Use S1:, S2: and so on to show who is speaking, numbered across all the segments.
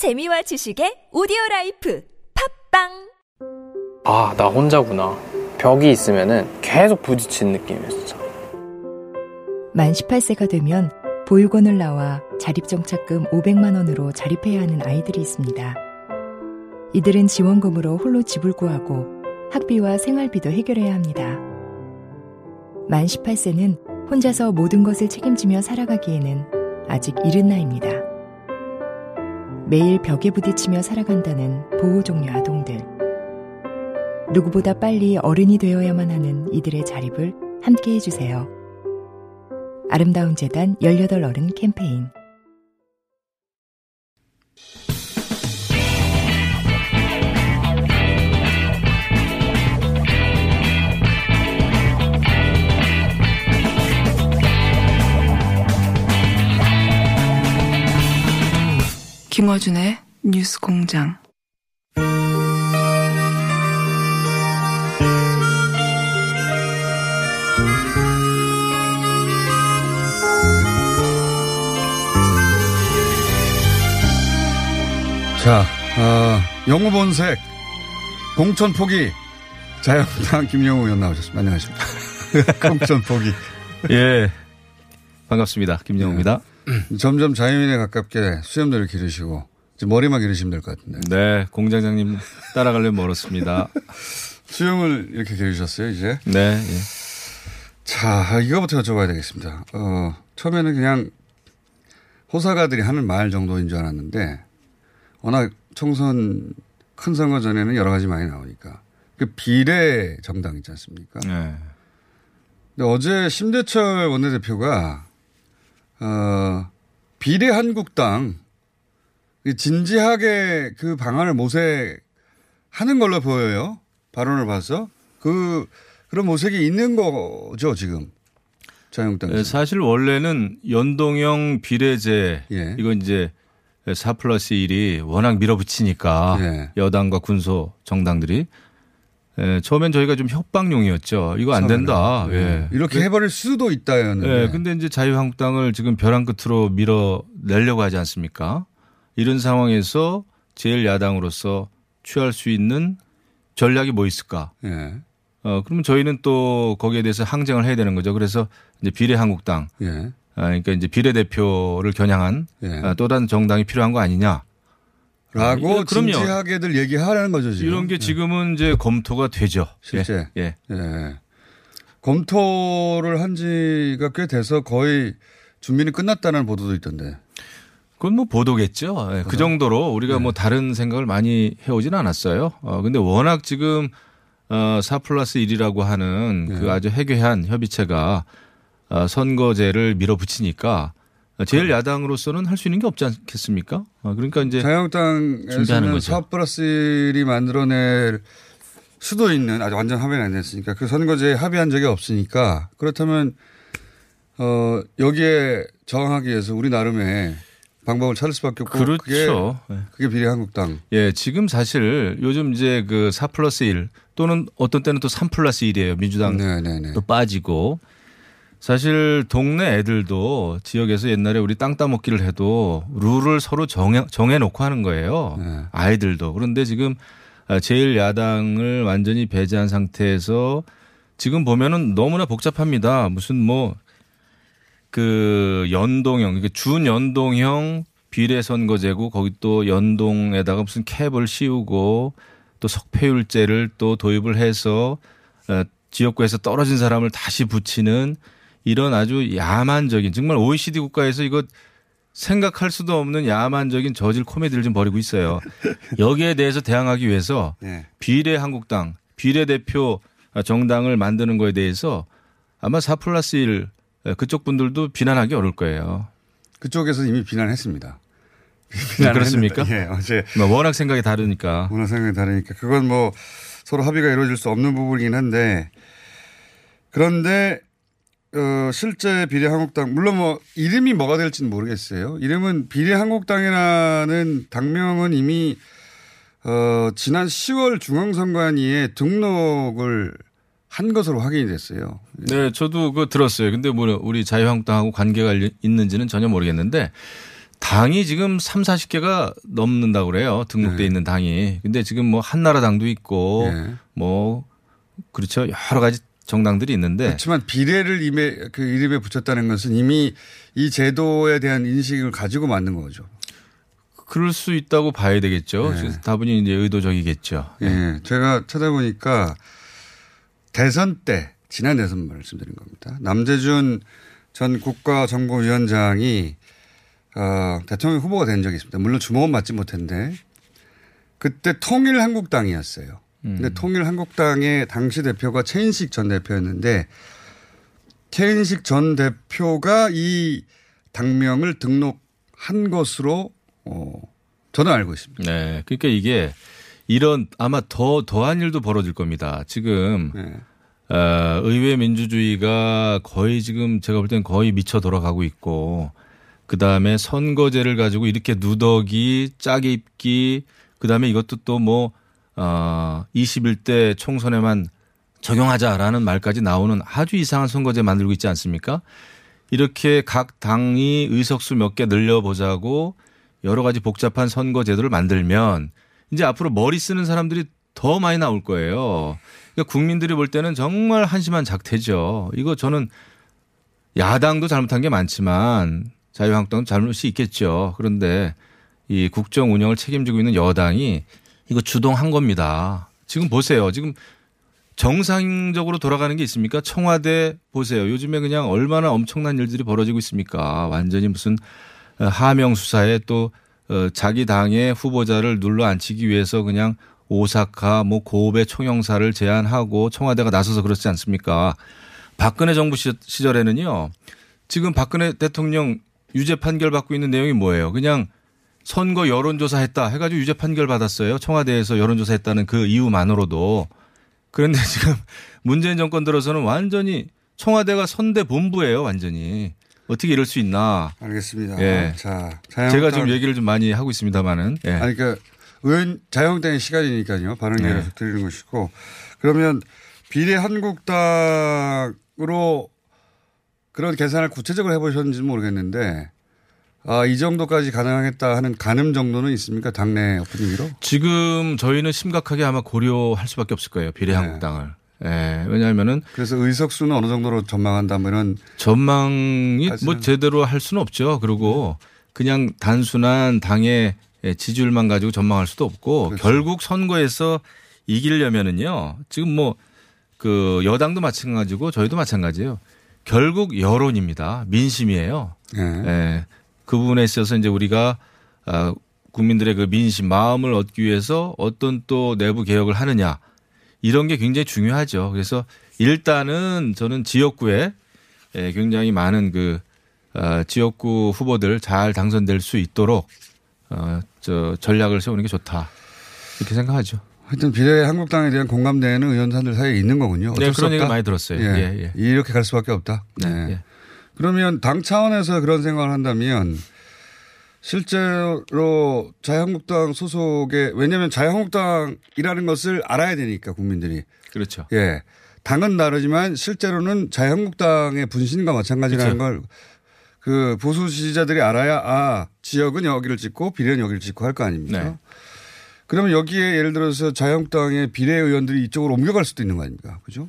S1: 재미와 지식의 오디오 life 팟빵
S2: 아, 나 혼자구나. 벽이 있으면은 계속 부딪히는 느낌이었어.
S3: 만 18세가 되면 보육원을 나와 자립정착금 500만 원으로 자립해야 하는 아이들이 있습니다. 이들은 지원금으로 홀로 집을 구하고 학비와 생활비도 해결해야 합니다. 만 18세는 혼자서 모든 것을 책임지며 살아가기에는 아직 이른 나이입니다. 매일 벽에 부딪히며 살아간다는 보호종류 아동들. 누구보다 빨리 어른이 되어야만 하는 이들의 자립을 함께 해주세요. 아름다운 재단 18 어른 캠페인
S4: 김어준의 뉴스 공장.
S5: 자, 어, 영우 본색, 공천 포기, 자유한국당 김영우 의원 나오셨습니다. 안녕하십니까. 공천 포기.
S6: 예. 반갑습니다. 김영우입니다.
S5: 점점 자유인에 가깝게 수염들을 기르시고, 이제 머리만 기르시면 될 것 같은데.
S6: 네. 공장장님 따라가려면 멀었습니다.
S5: 수염을 이렇게 기르셨어요, 이제?
S6: 네. 예.
S5: 자, 이거부터 여쭤봐야 되겠습니다. 어, 처음에는 그냥 호사가들이 하는 말 정도인 줄 알았는데, 워낙 총선 큰 선거 전에는 여러 가지 많이 나오니까. 그 비례 정당 있지 않습니까?
S6: 네.
S5: 근데 어제 심대철 원내대표가, 어, 비례 한국당, 진지하게 그 방안을 모색하는 걸로 보여요. 발언을 봐서. 그, 그런 모색이 있는 거죠, 지금. 자유한국당에서.
S6: 예, 사실 원래는 연동형 비례제
S5: 예.
S6: 이건 이제 4 플러스 1이 워낙 밀어붙이니까
S5: 예.
S6: 여당과 군소 정당들이 예, 처음엔 저희가 좀 협박용이었죠. 이거 안 된다.
S5: 처음에는.
S6: 예.
S5: 이렇게 해버릴 수도 있다였는데.
S6: 예, 근데 이제 자유한국당을 지금 벼랑 끝으로 밀어내려고 하지 않습니까? 이런 상황에서 제일 야당으로서 취할 수 있는 전략이 뭐 있을까?
S5: 예.
S6: 어, 그러면 저희는 또 거기에 대해서 항쟁을 해야 되는 거죠. 그래서 이제 비례한국당,
S5: 예.
S6: 아, 그러니까 이제 비례대표를 겨냥한
S5: 예.
S6: 아, 또 다른 정당이 필요한 거 아니냐.
S5: 라고
S6: 아.
S5: 진지하게들 얘기하라는 거죠, 지금.
S6: 이런 게 지금은 이제 검토가 되죠.
S5: 실제.
S6: 예. 예.
S5: 예. 검토를 한 지가 꽤 돼서 거의 준비는 끝났다는 보도도 있던데.
S6: 그건 뭐 보도겠죠. 예, 그 정도로 우리가
S5: 네.
S6: 뭐 다른 생각을 많이 해오지는 않았어요. 어, 근데 워낙 지금 어, 4 플러스 1이라고 하는
S5: 네.
S6: 그 아주 해괴한 협의체가 어, 선거제를 밀어붙이니까 제일
S5: 네.
S6: 야당으로서는 할 수 있는 게 없지 않겠습니까? 어, 그러니까 이제
S5: 자유한국당에서는. 4 플러스 1이 만들어낼 수도 있는 아직 완전 합의는 안 됐으니까 그 선거제에 합의한 적이 없으니까 그렇다면 어 여기에 저항하기 위해서 우리 나름의 방법을 찾을 수밖에 없고
S6: 그렇죠. 예.
S5: 그게, 그게 비례한국당
S6: 예, 지금 사실 요즘 이제 그4 플러스 1 또는 어떤 때는 또3 플러스 1이에요. 민주당. 또 빠지고 사실 동네 애들도 지역에서 옛날에 우리 땅 따먹기를 해도 룰을 서로 정해, 정해놓고 하는 거예요.
S5: 네.
S6: 아이들도. 그런데 지금 제일 야당을 완전히 배제한 상태에서 지금 보면은 너무나 복잡합니다. 무슨 뭐 그 연동형, 준연동형 비례선거제고 거기 또 연동에다가 무슨 캡을 씌우고 또 석패율제를 또 도입을 해서 어, 지역구에서 떨어진 사람을 다시 붙이는 이런 아주 야만적인 정말 OECD 국가에서 이거 생각할 수도 없는 야만적인 저질 코미디를 좀 벌이고 있어요. 여기에 대해서 대항하기 위해서
S5: 네.
S6: 비례 한국당, 비례 대표 정당을 만드는 거에 대해서 아마 4 플러스 1 그쪽 분들도 비난하기 어려울 거예요.
S5: 그쪽에서 이미 비난했습니다.
S6: 그렇습니까?
S5: 예, 어제
S6: 뭐 워낙 생각이 다르니까.
S5: 문화 생각이 다르니까 그건 뭐 서로 합의가 이루어질 수 없는 부분이긴 한데 그런데 어, 실제 비례한국당 물론 뭐 이름이 뭐가 될지는 모르겠어요. 이름은 비례한국당이라는 당명은 이미 어, 지난 10월 중앙선관위에 등록을 한 것으로 확인이 됐어요.
S6: 네, 저도 그거 들었어요. 근데 뭐 우리 자유한국당하고 관계가 있는지는 전혀 모르겠는데 당이 지금 3, 40개가 넘는다고 그래요. 등록돼
S5: 네.
S6: 있는 당이. 근데 지금 뭐 한나라당도 있고
S5: 예.
S6: 뭐 그렇죠. 여러 가지 정당들이 있는데
S5: 그렇지만 비례를 이메 그 이름에 붙였다는 것은 이미 이 제도에 대한 인식을 가지고 만든 거죠.
S6: 그럴 수 있다고 봐야 되겠죠.
S5: 네.
S6: 다분히 이제 의도적이겠죠.
S5: 예. 제가 찾아보니까 대선 때 지난 대선 말씀드린 겁니다. 남재준 전 국가정보위원장이 어, 대통령 후보가 된 적이 있습니다. 물론 주목은 받지 못했는데 그때 통일한국당이었어요. 근데 통일한국당의 당시 대표가 최인식 전 대표였는데 최인식 전 대표가 이 당명을 등록한 것으로 어, 저는 알고 있습니다.
S6: 네. 그러니까 이게 이런 아마 더 더한 일도 벌어질 겁니다. 지금
S5: 네.
S6: 어, 의회 민주주의가 거의 지금 제가 볼 때는 거의 미쳐 돌아가고 있고 그 다음에 선거제를 가지고 이렇게 누더기, 짜게 입기, 그 다음에 이것도 또 뭐, 어, 21대 총선에만 적용하자라는 말까지 나오는 아주 이상한 선거제 만들고 있지 않습니까? 이렇게 각 당이 의석수 몇 개 늘려보자고 여러 가지 복잡한 선거 제도를 만들면 이제 앞으로 머리 쓰는 사람들이 더 많이 나올 거예요. 그러니까 국민들이 볼 때는 정말 한심한 작태죠. 이거 저는 야당도 잘못한 게 많지만 자유한국당도 잘못이 있겠죠. 그런데 이 국정 운영을 책임지고 있는 여당이 이거 주동한 겁니다. 지금 보세요. 지금 정상적으로 돌아가는 게 있습니까? 청와대 보세요. 요즘에 그냥 얼마나 엄청난 일들이 벌어지고 있습니까? 완전히 무슨 어, 하명 수사에 또 어, 자기 당의 후보자를 눌러 앉히기 위해서 그냥 오사카 뭐 고베 총영사를 제안하고 청와대가 나서서 그렇지 않습니까? 박근혜 정부 시- 시절에는요. 지금 박근혜 대통령 유죄 판결 받고 있는 내용이 뭐예요? 그냥 선거 여론조사 했다 해가지고 유죄 판결 받았어요. 청와대에서 여론조사 했다는 그 이유만으로도. 그런데 지금 문재인 정권 들어서는 완전히 청와대가 선대 본부예요. 완전히. 어떻게 이럴 수 있나.
S5: 알겠습니다.
S6: 예.
S5: 자,
S6: 제가
S5: 자유한국당-
S6: 좀 얘기를 좀 많이 하고 있습니다만은. 예.
S5: 아니, 그러니까 의원 자유한국당의 시간이니까요. 발언
S6: 네.
S5: 계속 드리는 것이고 그러면 비례 한국당으로 그런 계산을 구체적으로 해보셨는지 는 모르겠는데 아, 이 정도까지 가능하겠다 하는 가늠 정도는 있습니까? 당내 분위기로?
S6: 지금 저희는 심각하게 아마 고려할 수밖에 없을 거예요. 비례 한국당을. 예. 왜냐하면은
S5: 그래서 의석수는 어느 정도로 전망한다 뭐
S6: 전망이 뭐 제대로 할 수는 없죠. 그리고 그냥 단순한 당의 지지율만 가지고 전망할 수도 없고
S5: 그렇죠.
S6: 결국 선거에서 이기려면은요. 지금 뭐 그 여당도 마찬가지고 저희도 마찬가지예요. 결국 여론입니다. 민심이에요.
S5: 예.
S6: 예. 그 부분에 있어서 이제 우리가 아, 국민들의 그 민심 마음을 얻기 위해서 어떤 또 내부 개혁을 하느냐 이런 게 굉장히 중요하죠. 그래서 일단은 저는 지역구에 예, 굉장히 많은 그 어, 지역구 후보들 잘 당선될 수 있도록 어, 저 전략을 세우는 게 좋다 이렇게 생각하죠.
S5: 하여튼 비례 한국당에 대한 공감대는 의원사들 사이에 있는 거군요.
S6: 네,
S5: 수
S6: 그런 얘기? 많이 들었어요.
S5: 예.
S6: 예, 예.
S5: 이렇게 갈 수밖에 없다.
S6: 네,
S5: 네.
S6: 예.
S5: 그러면 당 차원에서 그런 생각을 한다면 실제로 자유한국당 소속의 왜냐하면 자유한국당이라는 것을 알아야 되니까 국민들이
S6: 그렇죠.
S5: 예 당은 다르지만 실제로는 자유한국당의 분신과 마찬가지라는 걸그 보수 지지자들이 알아야 아 지역은 여기를 찍고 비례는 여기를 찍고 할 거 아닙니까?
S6: 네.
S5: 그러면 여기에 예를 들어서 자유한국당의 비례 의원들이 이쪽으로 옮겨갈 수도 있는 거 아닙니까? 그죠?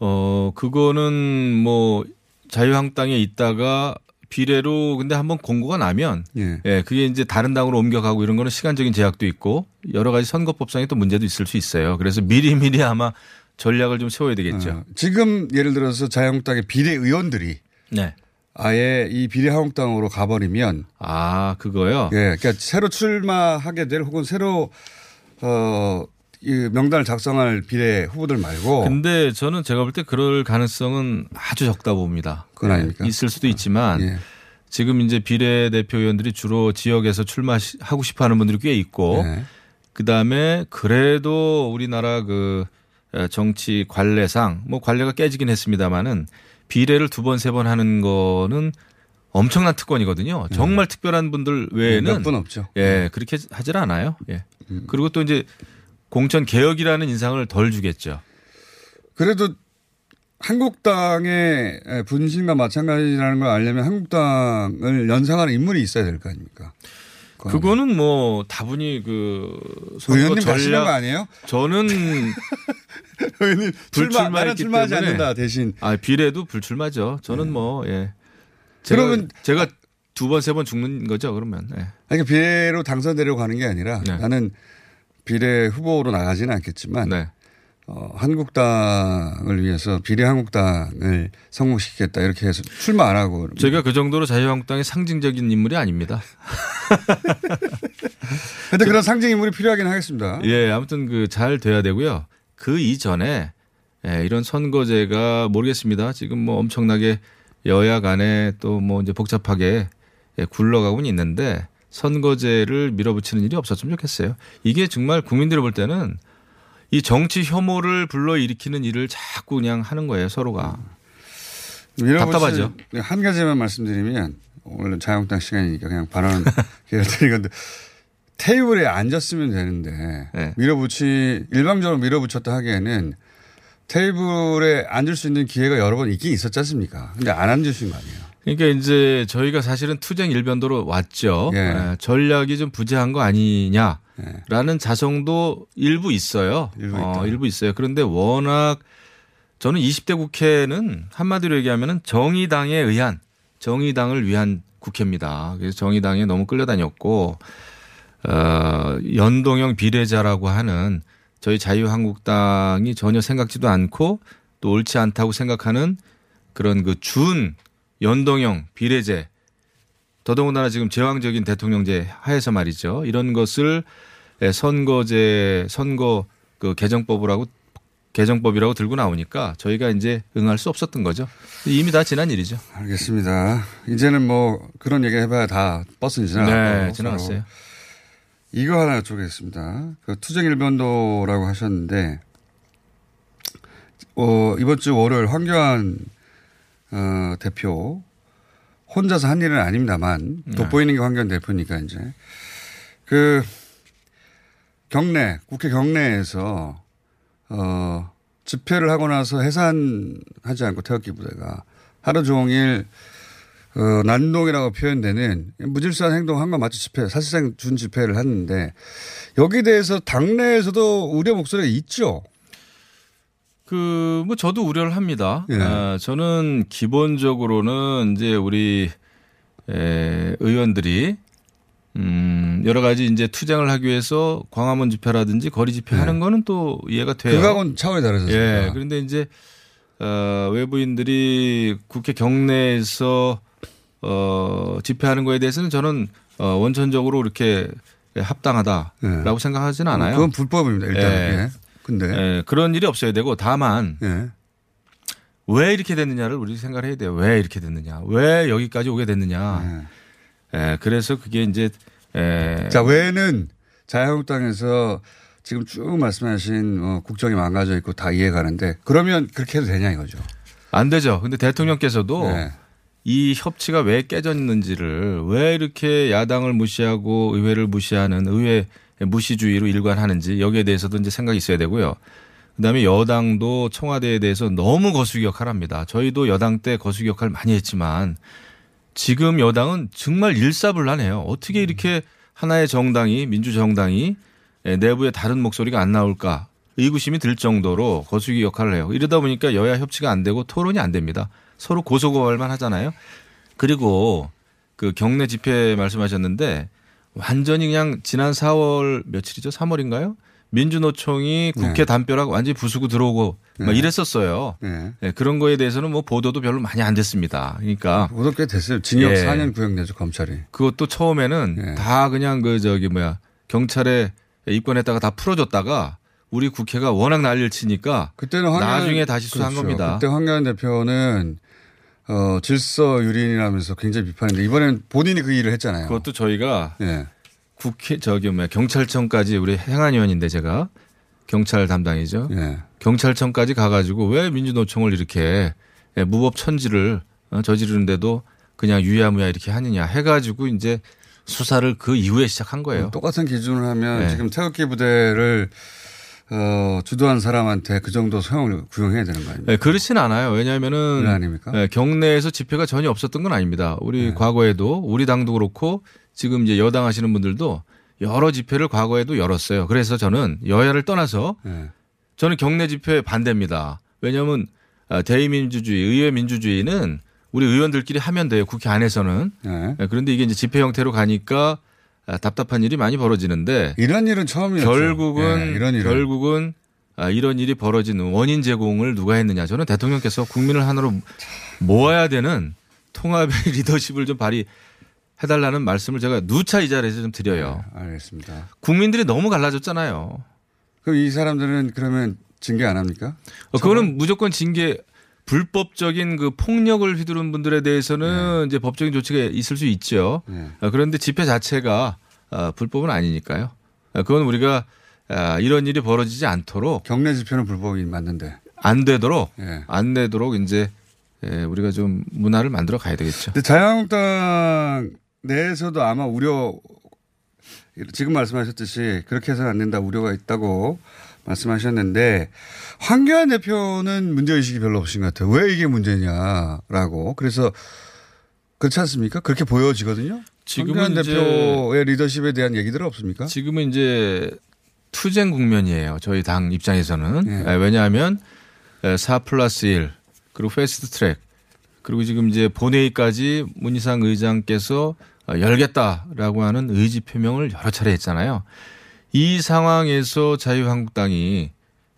S6: 어, 그거는 뭐 자유한국당에 있다가 비례로 근데 한번 공고가 나면
S5: 예.
S6: 예, 그게 이제 다른 당으로 옮겨가고 이런 거는 시간적인 제약도 있고 여러 가지 선거법상의 또 문제도 있을 수 있어요. 그래서 미리미리 아마 전략을 좀 세워야 되겠죠.
S5: 어, 지금 예를 들어서 자유한국당의 비례 의원들이
S6: 네.
S5: 아예 이 비례 한국당으로 가버리면
S6: 아, 그거요?
S5: 예, 그러니까 새로 출마하게 될 혹은 새로 어, 이 명단을 작성할 비례 후보들 말고
S6: 근데 저는 제가 볼 때 그럴 가능성은 아주 적다 봅니다.
S5: 그건
S6: 예,
S5: 아닙니까?
S6: 있을 수도 있지만
S5: 예.
S6: 지금 이제 비례 대표 의원들이 주로 지역에서 출마하고 싶어 하는 분들이 꽤 있고
S5: 예.
S6: 그 다음에 그래도 우리나라 그 정치 관례상 뭐 관례가 깨지긴 했습니다마는 비례를 두 번 세 번 하는 거는 엄청난 특권이거든요. 정말 특별한 분들 외에는
S5: 네. 몇분 없죠.
S6: 예 그렇게 하질 않아요. 예 그리고 또 이제 공천 개혁이라는 인상을 덜 주겠죠.
S5: 그래도 한국당의 분신과 마찬가지라는 걸 알려면 한국당을 연상하는 인물이 있어야 될 거 아닙니까?
S6: 그거는 뭐 다분히 그
S5: 의원님 가시는 거
S6: 전략
S5: 아니에요?
S6: 저는
S5: 의원님 출마 나는
S6: 불출마 했기
S5: 출마하지
S6: 때문에
S5: 않는다 대신
S6: 아 비례도 불출마죠. 저는 뭐 예. 제가,
S5: 그러면
S6: 제가 두 번 세번 죽는 거죠. 그러면 예.
S5: 아니 비례로 당선되려고 하는 게 아니라
S6: 네.
S5: 나는 비례 후보로 나가지는 않겠지만
S6: 네.
S5: 어, 한국당을 위해서 비례 한국당을 성공시키겠다 이렇게 해서 출마 안 하고
S6: 제가 그 정도로 자유한국당의 상징적인 인물이 아닙니다.
S5: 근데 그런 상징 인물이 필요하긴 하겠습니다.
S6: 예, 아무튼 그 잘 돼야 되고요. 그 이전에 예, 이런 선거제가 모르겠습니다. 지금 뭐 엄청나게 여야 간에 또 뭐 이제 복잡하게 예, 굴러가고는 있는데 선거제를 밀어붙이는 일이 없었으면 좋겠어요. 이게 정말 국민들이 볼 때는 이 정치 혐오를 불러일으키는 일을 자꾸 그냥 하는 거예요, 서로가.
S5: 밀어붙일-
S6: 답답하죠.
S5: 한 가지만 말씀드리면 오늘 자유한국당 시간이니까 그냥 발언 기회를 드린 건데 테이블에 앉았으면 되는데
S6: 네.
S5: 밀어붙이 일방적으로 밀어붙였다 하기에는 테이블에 앉을 수 있는 기회가 여러 번 있긴 있었지 않습니까? 근데 안 앉으신 거 아니에요.
S6: 그러니까 이제 저희가 사실은 투쟁 일변도로 왔죠.
S5: 예.
S6: 예, 전략이 좀 부재한 거 아니냐라는
S5: 예.
S6: 자성도 일부 있어요.
S5: 일부
S6: 어. 일부 있어요. 그런데 워낙 저는 20대 국회는 한마디로 얘기하면 정의당에 의한 정의당을 위한 국회입니다. 그래서 정의당에 너무 끌려다녔고 어, 연동형 비례자라고 하는 저희 자유한국당이 전혀 생각지도 않고 또 옳지 않다고 생각하는 그런 그 준 연동형 비례제 더더군다나 지금 제왕적인 대통령제 하에서 말이죠. 이런 것을 예, 선거제 선거 그 개정법을 하고 개정법이라고 들고 나오니까 저희가 이제 응할 수 없었던 거죠. 이미 다 지난 일이죠.
S5: 알겠습니다. 이제는 뭐 그런 얘기 해봐야 다 버스는 지나갔고
S6: 네, 지나갔어요.
S5: 이거 하나 여쭤보겠습니다. 그 투쟁 일변도라고 하셨는데, 어, 이번 주 월요일 황교안, 어, 대표, 혼자서 한 일은 아닙니다만,
S6: 네.
S5: 돋보이는 게 황교안 대표니까 이제, 그, 경내, 국회 경내에서, 어, 집회를 하고 나서 해산하지 않고 태극기 부대가 하루 종일 어, 난동이라고 표현되는 무질서한 행동한 거 맞죠? 집회, 사실상 준 집회를 했는데 여기에 대해서 당내에서도 우려 목소리가 있죠.
S6: 그 뭐 저도 우려를 합니다.
S5: 예.
S6: 아, 저는 기본적으로는 이제 우리 에, 의원들이 음, 여러 가지 이제 투쟁을 하기 위해서 광화문 집회라든지 거리 집회하는 거는 또 이해가 돼요.
S5: 네. 그거하고는 차원이 다르습니다.
S6: 예. 그런데 이제 어, 외부인들이 국회 경내에서 어, 집회하는 거에 대해서는 저는 어, 원천적으로 이렇게 합당하다라고 생각하지는 않아요.
S5: 네. 그건 불법입니다. 일단.
S6: 예.
S5: 예. 근데
S6: 예, 그런 일이 없어야 되고 다만
S5: 예.
S6: 왜 이렇게 됐느냐를 우리 생각을 해야 돼요. 왜 이렇게 됐느냐. 왜 여기까지 오게 됐느냐.
S5: 예.
S6: 예, 그래서 그게 이제 예,
S5: 자 외에는 자유한국당에서 지금 쭉 말씀하신 어, 국정이 망가져 있고 다 이해가는데 그러면 그렇게 해도 되냐 이거죠.
S6: 안 되죠. 근데 대통령께서도
S5: 네.
S6: 이 협치가 왜 깨졌는지를 왜 이렇게 야당을 무시하고 의회를 무시하는 의회 무시주의로 일관하는지 여기에 대해서도 이제 생각이 있어야 되고요. 그다음에 여당도 청와대에 대해서 너무 거수기 역할을 합니다. 저희도 여당 때 거수기 역할을 많이 했지만 지금 여당은 정말 일사불란해요. 어떻게 이렇게 하나의 정당이 민주정당이 내부에 다른 목소리가 안 나올까 의구심이 들 정도로 거수기 역할을 해요. 이러다 보니까 여야 협치가 안 되고 토론이 안 됩니다. 서로 고소고발만 하잖아요. 그리고 그 경내 집회 말씀하셨는데 완전히 그냥 지난 4월 며칠이죠? 3월인가요? 민주노총이 국회
S5: 네.
S6: 담벼락 완전히 부수고 들어오고 막
S5: 네.
S6: 이랬었어요.
S5: 예.
S6: 네, 그런 거에 대해서는 뭐 보도도 별로 많이 안 됐습니다. 그러니까
S5: 보도 꽤 됐어요. 징역
S6: 예.
S5: 4년 구형내죠 검찰이.
S6: 그것도 처음에는
S5: 네.
S6: 다 그냥 그 저기 뭐야 경찰에 입건했다가 다 풀어줬다가 우리 국회가 워낙 난리를 치니까
S5: 그때는 황교안
S6: 나중에 다시 수사한
S5: 그렇죠.
S6: 겁니다.
S5: 그때 황교안 대표는 어, 질서 유린이라면서 굉장히 비판했는데 이번엔 본인이 그 일을 했잖아요.
S6: 그것도 저희가
S5: 예.
S6: 국회 저기 뭐야 경찰청까지 우리 행안위원인데 제가 경찰 담당이죠.
S5: 예.
S6: 경찰청까지 가가지고 왜 민주노총을 이렇게 예, 무법 천지를 어, 저지르는데도 그냥 유야무야 이렇게 하느냐 해가지고 이제 수사를 그 이후에 시작한 거예요.
S5: 똑같은 기준을 하면
S6: 네.
S5: 지금 태극기 부대를 어, 주도한 사람한테 그 정도 소형을 구형해야 되는 거 아닙니까?
S6: 네, 그렇진 않아요. 왜냐하면은
S5: 아닙니까?
S6: 네, 경내에서 집회가 전혀 없었던 건 아닙니다. 우리
S5: 네.
S6: 과거에도 우리 당도 그렇고 지금 이제 여당 하시는 분들도 여러 집회를 과거에도 열었어요. 그래서 저는 여야를 떠나서
S5: 네.
S6: 저는 경내 집회 반대입니다. 왜냐하면 아, 대의민주주의, 의회 민주주의는 우리 의원들끼리 하면 돼요. 국회 안에서는.
S5: 네.
S6: 네, 그런데 이게 이제 집회 형태로 가니까 아, 답답한 일이 많이 벌어지는데
S5: 이런 일은 처음이었죠.
S6: 결국은
S5: 예, 이런 일은.
S6: 결국은 아, 이런 일이 벌어지는 원인 제공을 누가 했느냐. 저는 대통령께서 국민을 하나로 모아야 되는 통합의 리더십을 좀 발휘 해달라는 말씀을 제가 누차 이 자리에서 좀 드려요.
S5: 네, 알겠습니다.
S6: 국민들이 너무 갈라졌잖아요.
S5: 그럼 이 사람들은 그러면 징계 안 합니까?
S6: 어, 그거는 무조건 징계 불법적인 그 폭력을 휘두른 분들에 대해서는 이제 법적인 조치가 있을 수 있죠.
S5: 네.
S6: 아, 그런데 집회 자체가 아, 불법은 아니니까요. 아, 그건 우리가 아, 이런 일이 벌어지지 않도록
S5: 경내 집회는 불법이 맞는데.
S6: 안 되도록
S5: 예.
S6: 안 되도록 이제 예, 우리가 좀 문화를 만들어 가야 되겠죠.
S5: 근데 자유한국당 내에서도 아마 우려 지금 말씀하셨듯이 그렇게 해서는 안 된다 우려가 있다고 말씀하셨는데 황교안 대표는 문제의식이 별로 없으신 것 같아요. 왜 이게 문제냐라고. 그래서 그렇지 않습니까? 그렇게 보여지거든요.
S6: 지금은
S5: 대표의 리더십에 대한 얘기들은 없습니까?
S6: 지금은 이제 투쟁 국면이에요. 저희 당 입장에서는
S5: 예.
S6: 예, 왜냐하면 4 플러스 1 그리고 패스트 트랙 그리고 지금 이제 본회의까지 문희상 의장께서 어, 열겠다라고 하는 의지 표명을 여러 차례 했잖아요. 이 상황에서 자유한국당이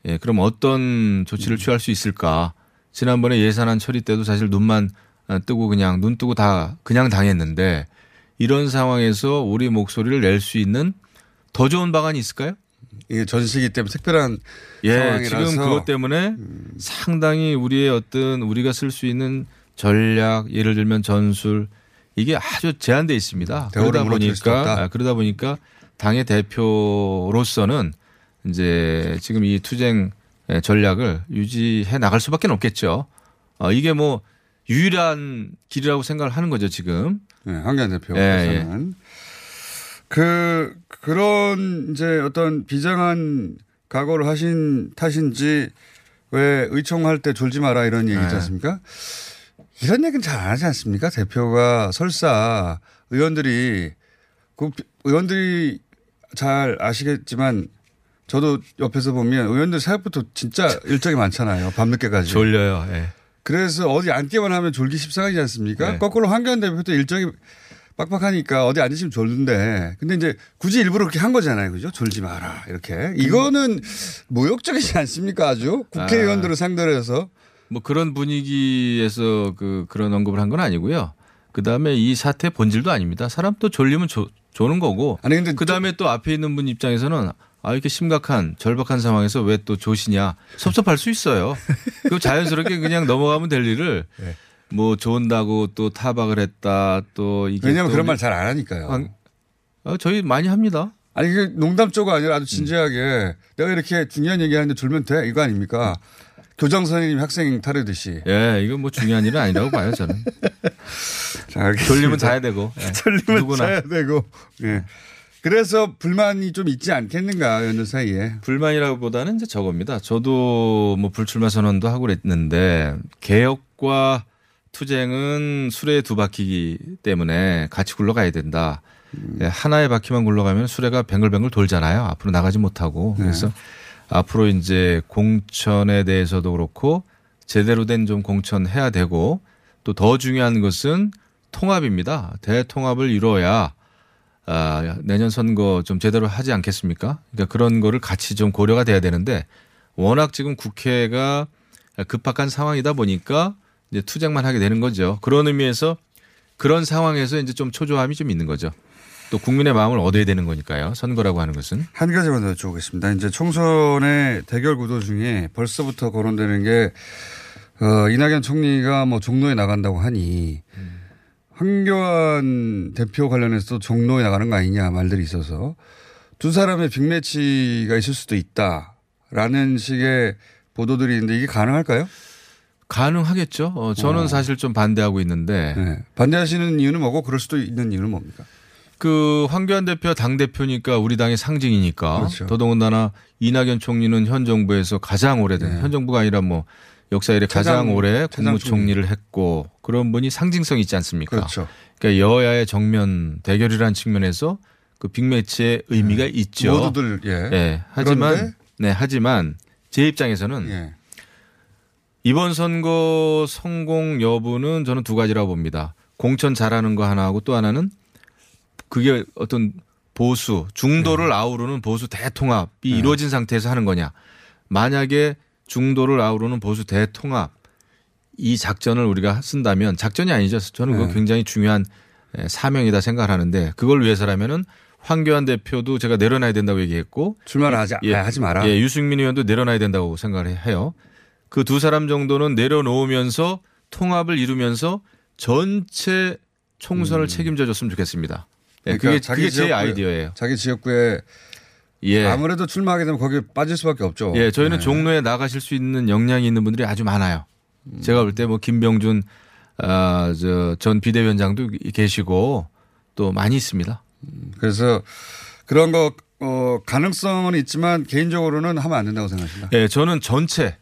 S6: 예, 그럼 어떤 조치를 취할 수 있을까? 지난번에 예산안 처리 때도 사실 눈만 어, 뜨고 그냥 눈 뜨고 다 그냥 당했는데 이런 상황에서 우리 목소리를 낼 수 있는 더 좋은 방안이 있을까요?
S5: 이게 전시기 때문에 특별한
S6: 예,
S5: 상황이라서
S6: 지금 그것 때문에 상당히 우리의 어떤 우리가 쓸 수 있는 전략, 예를 들면 전술 이게 아주 제한돼 있습니다. 그러다 보니까. 아, 그러다 보니까 당의 대표로서는 이제 지금 이 투쟁 전략을 유지해 나갈 수밖에 없겠죠. 어, 이게 뭐 유일한 길이라고 생각을 하는 거죠 지금.
S5: 네, 황교안
S6: 예,
S5: 대표께서는 그 그런 이제 어떤 비장한 각오를 하신 탓인지 왜 의총할 때 졸지 마라 이런 얘기 있지
S6: 네.
S5: 않습니까? 이런 얘기는 잘 안 하지 않습니까? 대표가 설사 의원들이 그 의원들이 잘 아시겠지만 저도 옆에서 보면 의원들 생각부터 진짜 일정이 많잖아요. 밤늦게까지.
S6: 졸려요. 예.
S5: 그래서 어디 앉기만 하면 졸기 십상이지 않습니까?
S6: 네.
S5: 거꾸로 황교안 대표도 일정이 빡빡하니까 어디 앉으시면 졸는데 근데 이제 굳이 일부러 그렇게 한 거잖아요. 그죠? 졸지 마라. 이렇게. 이거는 모욕적이지 않습니까? 아주 국회의원들을 상대로 해서.
S6: 뭐 그런 분위기에서 그 그런 언급을 한 건 아니고요. 그 다음에 이 사태 본질도 아닙니다. 사람 또 졸리면 조, 조는 거고.
S5: 아니, 근데
S6: 그 다음에 또 앞에 있는 분 입장에서는 아 이렇게 심각한 절박한 상황에서 왜 또 조시냐 섭섭할 수 있어요. 그 자연스럽게 그냥 넘어가면 될 일을
S5: 네.
S6: 뭐 좋은다고 또 타박을 했다 또 이게
S5: 왜냐하면
S6: 또
S5: 그런 말 잘 안 하니까요.
S6: 황- 어, 저희 많이 합니다.
S5: 아니 그 농담 쪽가 아니라
S6: 음.
S5: 아주 진지하게 내가 이렇게 중요한 얘기하는데 졸면 돼 이거 아닙니까? 교장 선생님 학생 타르듯이.
S6: 예, 이건 뭐 중요한 일은 아니라고 봐요 저는.
S5: 자.
S6: 졸리면 자야 되고. 예.
S5: 졸리면
S6: 누구나.
S5: 자야 되고. 예. 그래서 불만이 좀 있지 않겠는가 의원들 사이에.
S6: 불만이라기보다는 이제 저겁니다. 저도 뭐 불출마 선언도 하고 그랬는데 개혁과 투쟁은 수레의 두 바퀴기 때문에 같이 굴러가야 된다. 예, 하나의 바퀴만 굴러가면 수레가 뱅글뱅글 돌잖아요. 앞으로 나가지 못하고. 그래서 앞으로 이제 공천에 대해서도 그렇고 제대로 된 좀 공천해야 되고 또 더 중요한 것은 통합입니다. 대통합을 이뤄야 아, 내년 선거 좀 제대로 하지 않겠습니까? 그러니까 그런 거를 같이 좀 고려가 돼야 되는데 워낙 지금 국회가 급박한 상황이다 보니까 이제 투쟁만 하게 되는 거죠. 그런 의미에서 그런 상황에서 이제 좀 초조함이 좀 있는 거죠. 또 국민의 마음을 얻어야 되는 거니까요. 선거라고 하는 것은.
S5: 한 가지만 더 여쭤보겠습니다. 이제 총선의 대결 구도 중에 벌써부터 거론되는 게, 어, 이낙연 총리가 뭐 종로에 나간다고 하니, 황교안 대표 관련해서도 종로에 나가는 거 아니냐 말들이 있어서 두 사람의 빅매치가 있을 수도 있다라는 식의 보도들이 있는데 이게 가능할까요?
S6: 가능하겠죠. 어, 저는
S5: 어.
S6: 사실 좀 반대하고 있는데
S5: 네. 반대하시는 이유는 뭐고 그럴 수도 있는 이유는 뭡니까?
S6: 그 황교안 대표 당 대표니까 우리 당의 상징이니까
S5: 그렇죠.
S6: 더더군다나 이낙연 총리는 현 정부에서 가장 오래된
S5: 네.
S6: 현 정부가 아니라 뭐 역사 이래 가장 오래 국무총리를 했고 그런 분이 상징성이 있지 않습니까?
S5: 그렇죠.
S6: 그러니까 여야의 정면 대결이라는 측면에서 그 빅매치의 의미가 있죠.
S5: 네. 모두들 예.
S6: 예. 하지만
S5: 그런데?
S6: 네, 하지만 제 입장에서는
S5: 예.
S6: 이번 선거 성공 여부는 저는 두 가지라고 봅니다. 공천 잘하는 거 하나하고 또 하나는 그게 어떤 보수 중도를
S5: 네.
S6: 아우르는 보수 대통합이 이루어진 상태에서 하는 거냐. 만약에 중도를 아우르는 보수 대통합 이 작전을 우리가 쓴다면 작전이 아니죠. 저는 그거
S5: 네.
S6: 굉장히 중요한 에, 사명이다 생각을 하는데 그걸 위해서라면은 황교안 대표도 제가 내려놔야 된다고 얘기했고
S5: 출마를 하지
S6: 예.
S5: 아, 하지 마라.
S6: 예, 유승민 의원도 내려놔야 된다고 생각을 해요. 그 두 사람 정도는 내려놓으면서 통합을 이루면서 전체 총선을 책임져 줬으면 좋겠습니다. 예,
S5: 음. 그러니까
S6: 그게,
S5: 자기
S6: 그게 제
S5: 지역구에-
S6: 아이디어예요.
S5: 자기 지역구에
S6: 예.
S5: 아무래도 출마하게 되면 거기에 빠질 수밖에 없죠.
S6: 예, 저희는
S5: 네.
S6: 종로에 나가실 수 있는 역량이 있는 분들이 아주 많아요.
S5: 음.
S6: 제가 볼 때 뭐 김병준 아, 저, 전 비대위원장도 계시고 또 많이 있습니다.
S5: 그래서 그런 거 어, 가능성은 있지만 개인적으로는 하면 안 된다고 생각합니다.
S6: 예, 저는 전체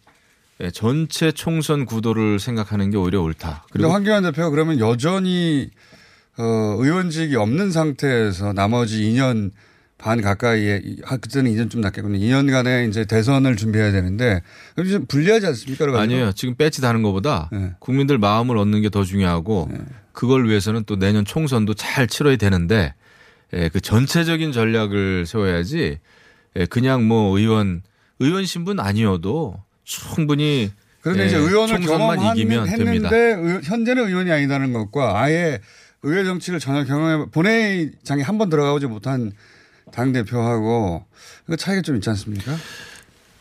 S6: 예, 전체 총선 구도를 생각하는 게 오히려 옳다. 그리고
S5: 황교안 대표가 그러면 여전히 어, 의원직이 없는 상태에서 나머지 2년 반 가까이에 그때는 2년 좀 낫겠군요. 2년간의 이제 대선을 준비해야 되는데 그럼 좀 불리하지 않습니까?
S6: 아니에요. 지금 배치 다는 것보다
S5: 네.
S6: 국민들 마음을 얻는 게 더 중요하고 그걸 위해서는 또 내년 총선도 잘 치러야 되는데 예, 그 전체적인 전략을 세워야지 예, 그냥 뭐 의원 의원 신분 아니어도 충분히
S5: 그런데
S6: 예,
S5: 이제 의원을
S6: 총선만 이기면 됩니다.
S5: 경험했는데 의- 현재는 의원이 아니다는 것과 아예 의회 정치를 전혀 경험해 본회의장에 한 번 들어가보지 못한 당 대표하고 그 차이가 좀 있지 않습니까?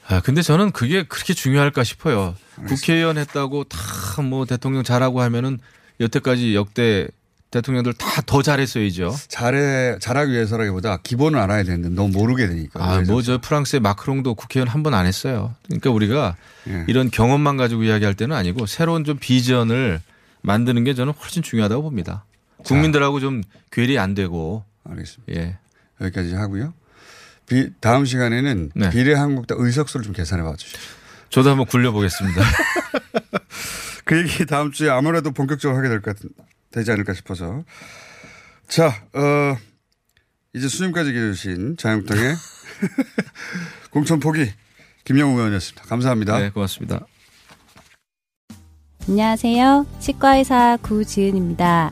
S6: 아, 근데 저는 그게 그렇게 중요할까 싶어요. 국회의원 했다고 다 뭐 대통령 잘하고 하면은 여태까지 역대 대통령들 다 더 잘했어야죠.
S5: 잘해 잘하기 위해서라기보다 기본을 알아야 되는데 너무 모르게 되니까.
S6: 아, 뭐 저 프랑스의 마크롱도 국회의원 한 번 안 했어요. 그러니까 우리가
S5: 예.
S6: 이런 경험만 가지고 이야기할 때는 아니고 새로운 좀 비전을 만드는 게 저는 훨씬 중요하다고 봅니다. 국민들하고 좀 괴리 안 되고
S5: 알겠습니다.
S6: 예.
S5: 여기까지 하고요. 비, 다음 시간에는
S6: 네.
S5: 비례한국당 의석수를 좀 계산해 봐 주시죠.
S6: 저도 한번 굴려보겠습니다.
S5: 그 얘기 다음 주에 아무래도 본격적으로 하게 될 것 되지 않을까 싶어서. 자, 어, 이제 수님까지 기르신 자유한국당의 공천 포기 김영우 의원이었습니다. 감사합니다.
S6: 네, 고맙습니다.
S7: 안녕하세요. 치과의사 구지은입니다.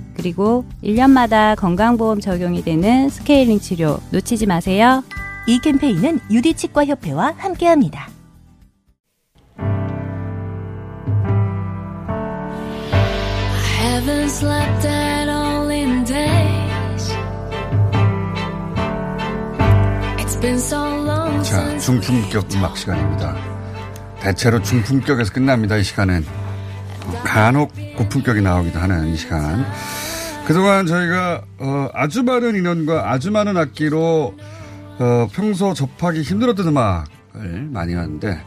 S7: 그리고 1년마다 건강보험 적용이 되는 스케일링 치료 놓치지 마세요.
S1: 이 캠페인은 유디치과협회와 함께합니다.
S8: Haven't slept at all in days. It's been so long
S5: 자, 중품격 음악 시간입니다. 대체로 중품격에서 끝납니다. 이 시간은. 간혹 고품격이 나오기도 하는 이 시간. 그동안 저희가 어, 아주 많은 인원과 아주 많은 악기로 어, 평소 접하기 힘들었던 음악을 많이 하는데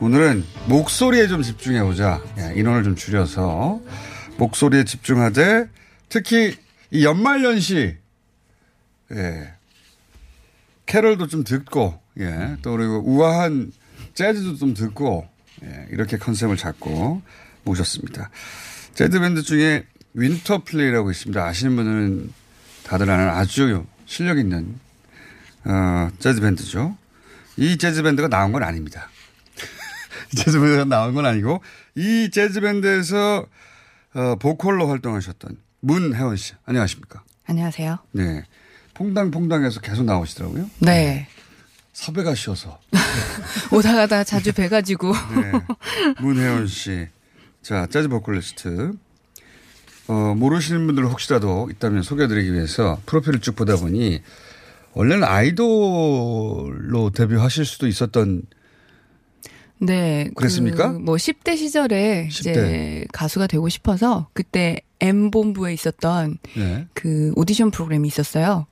S5: 오늘은 목소리에 좀 집중해보자. 예, 인원을 좀 줄여서 목소리에 집중하되 특히 이 연말연시 예, 캐럴도 좀 듣고 예, 또 그리고 우아한 재즈도 좀 듣고 예, 이렇게 컨셉을 잡고 모셨습니다. 재즈 밴드 중에 윈터 플레이라고 있습니다. 아시는 분들은 다들 아는 아주 실력 있는 어, 재즈 밴드죠. 이 재즈 밴드가 나온 건 아닙니다. 이 재즈 밴드가 나온 건 아니고 이 재즈 밴드에서 어, 보컬로 활동하셨던 문혜원 씨 안녕하십니까?
S4: 안녕하세요.
S5: 네. 퐁당퐁당해서 계속 나오시더라고요.
S4: 네.
S5: 섭외가 쉬어서.
S4: 오다 가다 자주 뵈가지고.
S5: 네. 문혜원 씨. 자, 재즈 보컬리스트. 어, 모르시는 분들 혹시라도 있다면 소개해드리기 위해서 프로필을 쭉 보다 보니, 원래는 아이돌로 데뷔하실 수도 있었던
S4: 네.
S5: 그랬습니까?
S4: 그 뭐 10대 시절에
S5: 10대.
S4: 이제 가수가 되고 싶어서 그때 M본부에 있었던
S5: 네.
S4: 그 오디션 프로그램이 있었어요.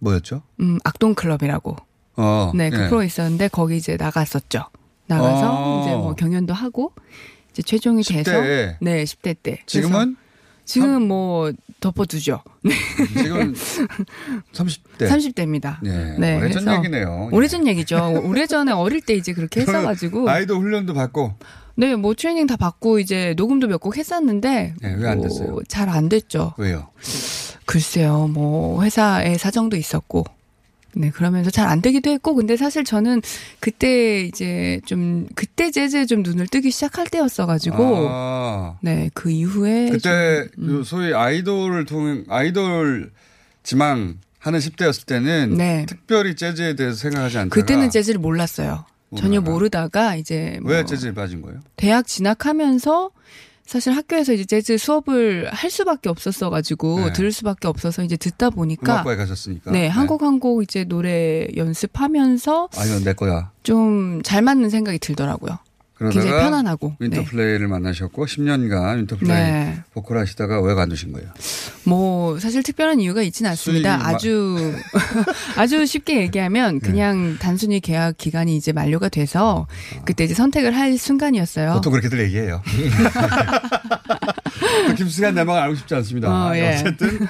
S5: 뭐였죠?
S4: 음, 악동클럽이라고.
S5: 어.
S4: 네, 그
S5: 예.
S4: 프로 있었는데 거기 이제 나갔었죠. 나가서
S5: 어.
S4: 이제 뭐 경연도 하고 이제 최종이
S5: 10대
S4: 돼서
S5: 에.
S4: 네, 10대 때.
S5: 지금은
S4: 지금 뭐 덮어두죠.
S5: 지금 30대.
S4: 30대입니다.
S5: 네.
S4: 네,
S5: 오래전 얘기네요.
S4: 오래전 얘기죠. 오래전에 어릴 때 이제 그렇게 했어가지고.
S5: 아이돌 훈련도 받고
S4: 네, 뭐 트레이닝 다 받고 이제 녹음도 몇 곡 했었는데.
S5: 네, 왜안 됐어요?
S4: 잘 안 됐죠.
S5: 왜요?
S4: 글쎄요, 뭐 회사의 사정도 있었고. 네, 그러면서 잘 안 되기도 했고, 근데 사실 저는 그때 이제 좀, 그때 재즈에 좀 눈을 뜨기 시작할 때였어가지고,
S5: 아,
S4: 네, 그 이후에.
S5: 그때
S4: 좀, 음.
S5: 요 소위 아이돌을 통해 아이돌 지망 하는 10대였을 때는
S4: 네.
S5: 특별히 재즈에 대해서 생각하지 않다가
S4: 그때는 재즈를 몰랐어요. 전혀
S5: 모르다가.
S4: 모르다가 이제 뭐
S5: 왜 재즈에 빠진 거예요?
S4: 대학 진학하면서 사실 학교에서 이제 재즈 수업을 할 수밖에 없었어 가지고
S5: 네.
S4: 들을 수밖에 없어서 이제 듣다 보니까
S5: 음악과에 가셨으니까.
S4: 네, 한곡 한 곡 이제 노래 연습하면서
S5: 아, 이건 내 거야.
S4: 좀 잘 맞는 생각이 들더라고요. 굉장히
S5: 그러다가
S4: 편안하고. 네.
S5: 윈터플레이를 만나셨고 10년간 윈터플레이
S4: 네.
S5: 보컬 하시다가 왜 관두신 거예요?
S4: 뭐 사실 특별한 이유가 있지는 않습니다.
S5: 수익이
S4: 아주 아주 쉽게 얘기하면
S5: 네.
S4: 그냥 단순히 계약 기간이 이제 만료가 돼서 그때 이제 선택을 할 순간이었어요.
S5: 보통 그렇게들 얘기해요. 그 김수간 내막 알고 싶지 않습니다.
S4: 어, 예.
S5: 어쨌든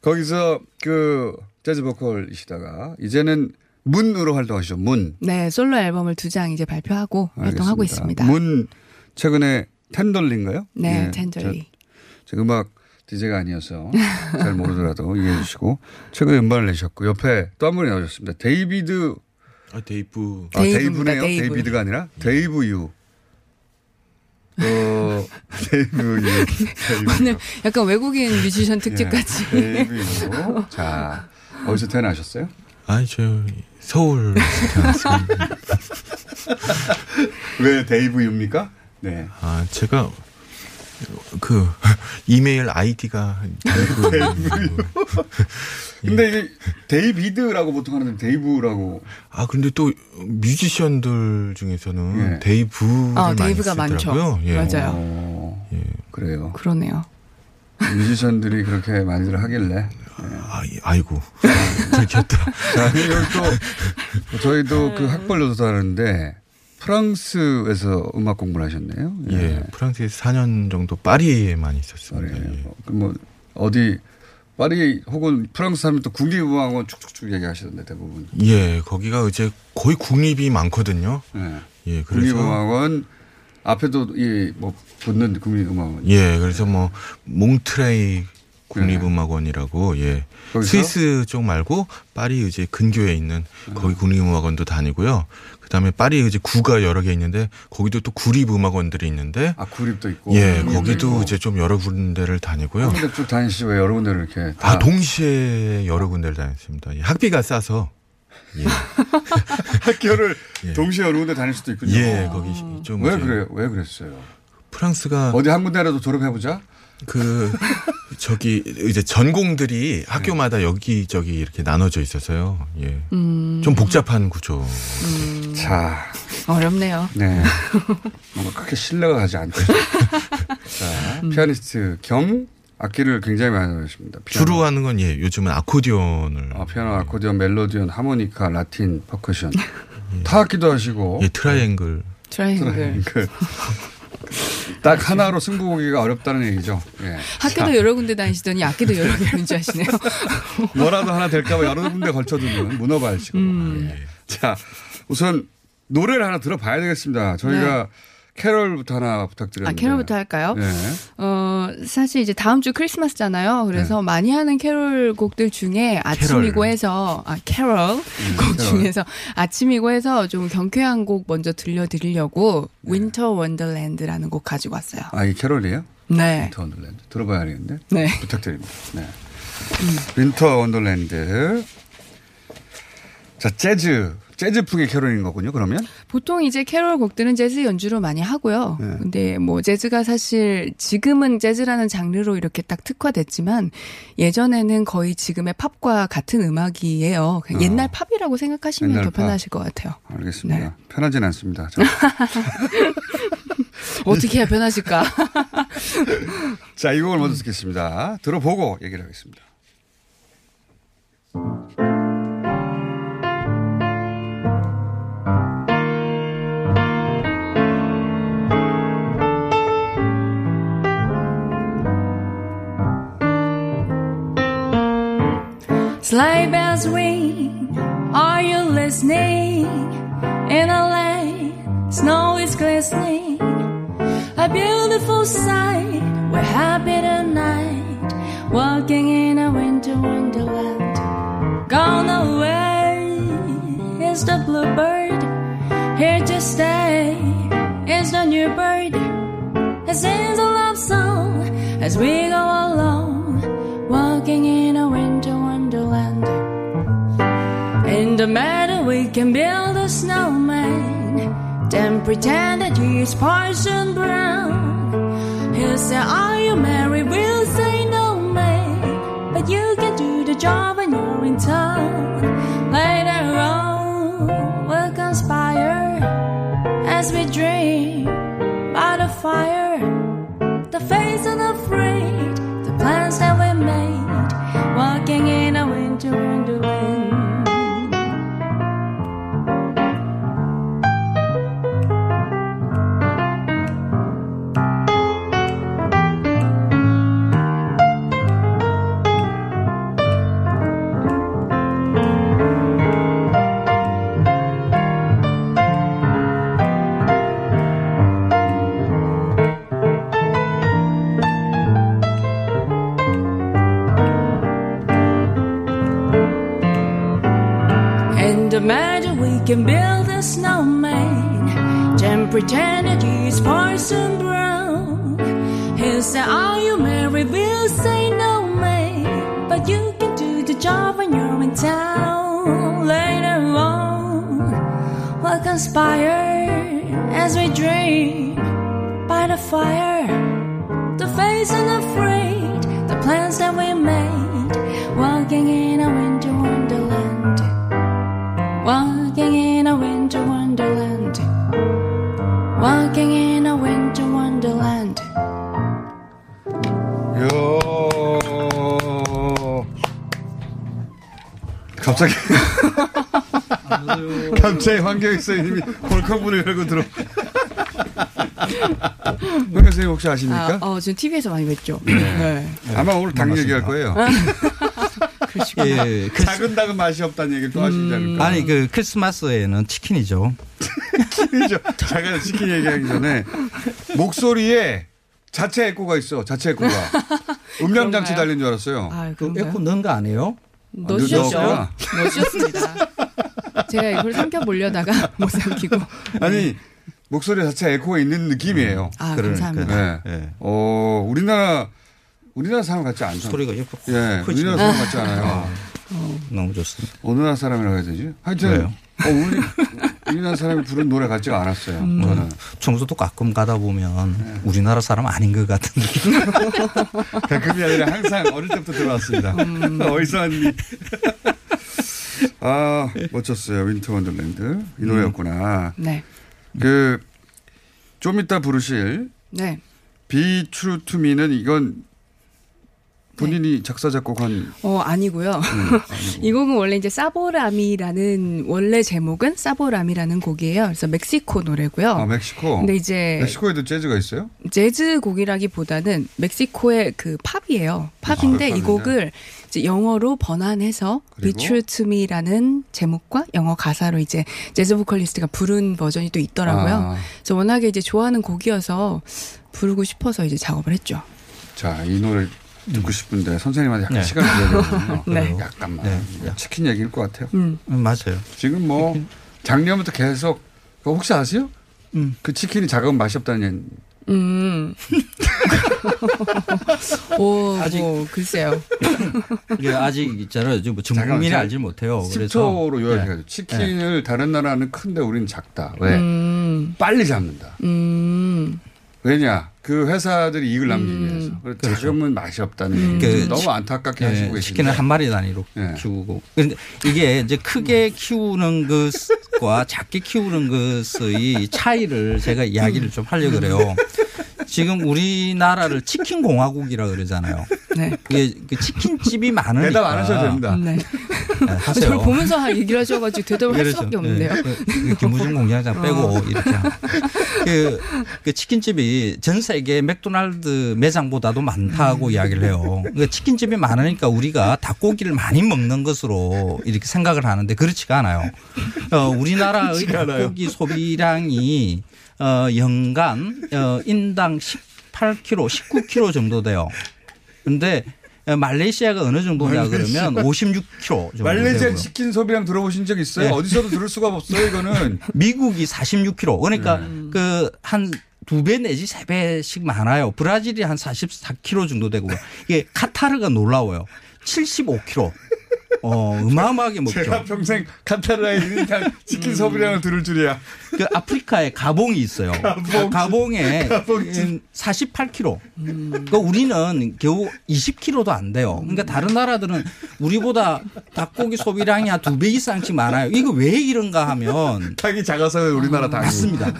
S5: 거기서 그 재즈 보컬이시다가 이제는 문으로 활동하시죠. 문.
S4: 네, 솔로 앨범을 두 장 이제 발표하고 활동하고
S5: 알겠습니다.
S4: 있습니다.
S5: 문 최근에 Tenderly인가요?
S4: 네,
S5: 예.
S4: 저,
S5: 저 음악 DJ가 아니어서 잘 모르더라도 이해해 주시고 최근에 음반을 내셨고 옆에 또 한 분이 나오셨습니다. 데이비드
S9: 아, 데이브.
S5: 아, 데이브네요.
S4: 데이브.
S5: 데이비드가 아니라 데이브 유. 어, 데이브 유. 데이브
S4: 오늘
S5: 유.
S4: 약간 외국인 뮤지션
S5: 예,
S4: 특집 같이.
S5: 데이브 유. 자, 어디서 태어나셨어요?
S9: 아니, 저 서울 태어났습니다.
S5: 왜 데이브 유입니까? 네.
S9: 아, 제가 그 이메일 아이디가 데이브.
S5: 근데 이게 데이비드라고 보통 하는데 데이브라고.
S9: 아, 근데 또 뮤지션들 중에서는
S5: 예.
S9: 데이브를
S4: 아,
S9: 많이
S4: 데이브가 많죠.
S9: 쓰더라고요. 예.
S4: 맞아요.
S5: 어,
S9: 예.
S5: 그래요.
S4: 그러네요.
S5: 뮤지션들이 그렇게 많이들 하길래.
S9: 아, 이- 아이고. 들켰다.
S5: 자, 여기 또 저희도 그 학벌로도 하는데 프랑스에서 음악 공부를 하셨네요.
S9: 예. 프랑스에서 4년 정도 파리에만 있었습니다.
S5: 그래요.
S9: 예.
S5: 그럼 뭐 어디 파리 혹은 프랑스 하면 또 국립음악원 쭉쭉쭉 얘기하시던데 대부분.
S9: 예, 거기가 이제 거의 국립이 많거든요.
S5: 네.
S9: 예, 그래서
S5: 국립음악원 앞에도 이뭐 붙는 국립음악원.
S9: 예, 그래서 뭐 몽트레이 국립음악원이라고 예.
S5: 네. 거기서?
S9: 스위스 쪽 말고 파리 이제 근교에 있는 거기 국립음악원도 다니고요. 그다음에 파리 이제 구가 여러 개 있는데 거기도 또 구립 음악원들이 있는데
S5: 아 구립도 있고.
S9: 예,
S5: 국립도
S9: 거기도
S5: 있고.
S9: 이제 좀 여러 군데를 다니고요.
S5: 근데 쭉 다니시고 왜 여러 군데를 이렇게 다
S9: 아, 동시에 여러 군데를 다녔습니다. 예, 학비가 싸서 예.
S5: 학교를
S9: 예.
S5: 동시에 여러 군데 다닐 수도 있군요.
S9: 예, 거기 좀
S5: 왜 그래요? 왜 그랬어요?
S9: 프랑스가
S5: 어디 한 군데라도 졸업해 보자.
S9: 그 저기 이제 전공들이 학교마다 여기저기 이렇게 나눠져 있어서요. 예.
S4: 음,
S9: 좀 복잡한 구조.
S5: 자,
S4: 어렵네요.
S5: 네. 뭔가 크게 신뢰가 가지 않죠. 자, 피아니스트 겸 악기를 굉장히 많이 하십니다. 피아노.
S9: 주로 하는 건 예, 요즘은 아코디언을
S5: 아, 피아노, 아코디언, 멜로디언, 하모니카, 라틴, 퍼커션. 타악기도 하시고.
S9: 예, 트라이앵글.
S4: 트라이앵글.
S5: 그, 딱 하나로 승부 보기가 어렵다는 얘기죠. 예.
S4: 학교도 여러 군데 다니시더니 악기도 여러 개 연주하시네요.
S5: 뭐라도 하나 될까봐 여러 군데 걸쳐두는 문어발식으로.
S4: 음.
S5: 예. 자, 우선 노래를 하나 들어봐야 되겠습니다. 저희가 캐럴부터 하나
S4: 아,
S5: 부탁드렸는데.
S4: 캐롤부터 할까요?
S5: 네.
S4: 어, 사실 이제 다음 주 크리스마스잖아요. 그래서
S5: 네.
S4: 많이 하는 캐롤 곡들 중에 아침이고
S9: 캐럴.
S4: 해서, 아, 캐롤 곡
S5: 캐럴.
S4: 중에서 아침이고 해서 좀 경쾌한 곡 먼저 들려드리려고 Winter Wonderland라는 곡 가지고 왔어요.
S5: 아, 이 캐럴이에요?
S4: 네.
S5: Winter Wonderland. 들어봐야 하겠는데.
S4: 네.
S5: 부탁드립니다. 네. Winter Wonderland. 자, 재즈 재즈풍의 캐롤인 거군요. 그러면
S4: 보통 이제 캐롤 곡들은 재즈 연주로 많이 하고요.
S5: 네.
S4: 근데 뭐 재즈가 사실 지금은 재즈라는 장르로 이렇게 딱 특화됐지만 예전에는 거의 지금의 팝과 같은 음악이에요.
S5: 어.
S4: 옛날 팝이라고 생각하시면
S5: 옛날
S4: 더
S5: 팝.
S4: 편하실 것 같아요.
S5: 알겠습니다.
S4: 네.
S5: 편하진 않습니다. 자,
S4: 어떻게 해야 편하실까?
S5: 자, 이 곡을 먼저 듣겠습니다. 들어보고 얘기를 하겠습니다.
S8: Sleigh bells ring, are you listening? In a lane, snow is glistening. A beautiful sight, we're happy tonight. Walking in a winter wonderland. Gone away is the bluebird. Here to stay is the new bird. It sings a love song as we go along, walking in the matter, we can build a snowman, then pretend that he is Parson Brown. He'll say, Are you married? We'll
S5: 갑자기 황교익 선생님이 벌컥문을 열고 들어. 황교익 선생님 혹시 아십니까?
S4: 아, 어, 지금 TV에서 많이 뵀죠. 네.
S5: 아마 오늘 당 얘기할 거예요.
S10: 예, 그,
S5: 작은 닭은 맛이 없다는 얘기를 또 하시지 않을까?
S10: 아니 그 크리스마스에는 치킨이죠.
S5: 치킨이죠. 제가 치킨 얘기하기 전에 목소리에 자체 에코가 있어. 자체 에코가. 음량 장치? 달린 줄 알았어요.
S4: 아,
S10: 그? 에코 넣은 거 아니에요?
S4: 넣으셨죠? 넣으셨습니다. 제가 이걸 삼켜 보려다가 못 삼키고.
S5: 아니 목소리 자체 에코가 있는 느낌이에요.
S4: 아,
S10: 그러니까.
S4: 감사합니다.
S5: 네.
S10: 예.
S5: 어 우리나라 우리나라 사람 같지 않죠.
S10: 소리가
S5: 예,
S10: 크지.
S5: 우리나라 사람 같지 않아요.
S10: 너무 좋습니다.
S5: 어느 나라 사람이라고 해야 되지? 하여튼
S10: 왜요?
S5: 어, 우리 우리나라 사람이 부른 노래 같지가 않았어요.
S4: 음.
S5: 저는
S10: 청소도 가끔 가다 보면 우리나라 사람 아닌 것 같은 느낌.
S5: 가끔이 아니라 항상 어릴 때부터 들어왔습니다.
S4: 음.
S5: 어디서 왔니? 아 멋졌어요. Winter Wonderland 이 노래였구나.
S4: 네.
S5: 그좀 이따 부르실
S4: 네.
S5: Me는 이건 본인이 작사 작곡한
S4: 어, 아니고요.
S5: 음,
S4: 이 곡은 원래 이제 Sabor a Mí라는 원래 제목은 Sabor a Mí라는 곡이에요. 그래서 멕시코 노래고요.
S5: 아 멕시코.
S4: 근데 이제
S5: 멕시코에도 재즈가 있어요?
S4: 재즈 곡이라기보다는 멕시코의 그 팝이에요. 팝인데
S5: 아,
S4: 이 곡을 이제 영어로 번안해서 Be? True to Me라는 제목과 영어 가사로 이제 재즈 보컬리스트가 부른 버전이 또 있더라고요.
S5: 아,
S4: 그래서 워낙에 이제 좋아하는 곡이어서 부르고 싶어서 이제 작업을 했죠.
S5: 자, 이 노래 듣고 싶은데 선생님한테 약간
S10: 네.
S5: 시간을 드려야 되거든요.
S4: 네.
S5: 약간만.
S10: 네.
S5: 치킨 얘기일 것 같아요.
S4: 음.
S10: 음, 맞아요.
S5: 지금 뭐 작년부터 계속 그거 혹시 아세요?
S10: 음.
S5: 그 치킨이 작으면 맛이 없다는
S4: 음. 오,
S10: 아직-
S4: 뭐, 글쎄요.
S10: 이게 아직 있잖아요. 지금 전 국민이
S5: 잠깐,
S10: 알지 못해요. 그래서
S5: 10초로 요약해가지고
S10: 네.
S5: 치킨을 다른 나라는 큰데 우리는 작다. 왜?
S4: 음,
S5: 빨리 잡는다.
S4: 음,
S5: 왜냐? 그 회사들이 이익을 남기기
S4: 음.
S5: 위해서. 그래서 작으면 맛이 없다는 그게 너무 안타깝게
S10: 예,
S5: 하시고 계신데.
S10: 치킨을 한 마리 단위로
S5: 예.
S10: 키우고. 그런데 이게 이제 크게 키우는 것과 작게 키우는 것의 차이를 제가 이야기를 좀 하려고 그래요. 지금 우리나라를 치킨 공화국이라 그러잖아요.
S4: 네.
S10: 이게 그 치킨집이 많으니까.
S5: 대답 안 하셔도 됩니다.
S4: 네.
S10: 네, 하세요.
S4: 저를 보면서 하- 얘기를 하셔가지고 대답을 할. 수밖에 없네요.
S10: 네. 그, 그 김부중 공장장 빼고 이렇게. 하고. 그, 그 치킨집이 전 세계 맥도날드 매장보다도 많다고 이야기를 해요. 그 치킨집이 많으니까 우리가 닭고기를 많이 먹는 것으로 이렇게 생각을 하는데 그렇지가 않아요. 어, 우리나라의 닭고기 소비량이 어, 연간 어, 인당 18kg, 19kg 정도 돼요. 근데 말레이시아가 어느 정도냐 그러면 56kg 정도
S5: 말레이시아
S10: 되고요.
S5: 치킨 소비량 들어보신 적 있어요?
S10: 네.
S5: 어디서도 들을 수가 없어요, 이거는.
S10: 미국이 46kg. 그러니까
S5: 네.
S10: 그한 두배 내지 세 배씩 많아요. 브라질이 한 44kg 정도 되고 이게 카타르가 놀라워요. 75kg. 어, 어마어마하게 먹죠.
S5: 제가 평생 카타르의 1인당 치킨 소비량을 들을 줄이야.
S10: 그 아프리카에 가봉이 있어요.
S5: 가봉.
S10: 가봉에
S5: 가봉집.
S10: 48kg. 그러니까 우리는 겨우 20kg도 안 돼요. 그러니까 다른 나라들은 우리보다 닭고기 소비량이 한 두 배 이상씩 많아요. 이거 왜 이런가 하면
S5: 닭이 작아서 우리나라 닭이.
S10: 맞습니다.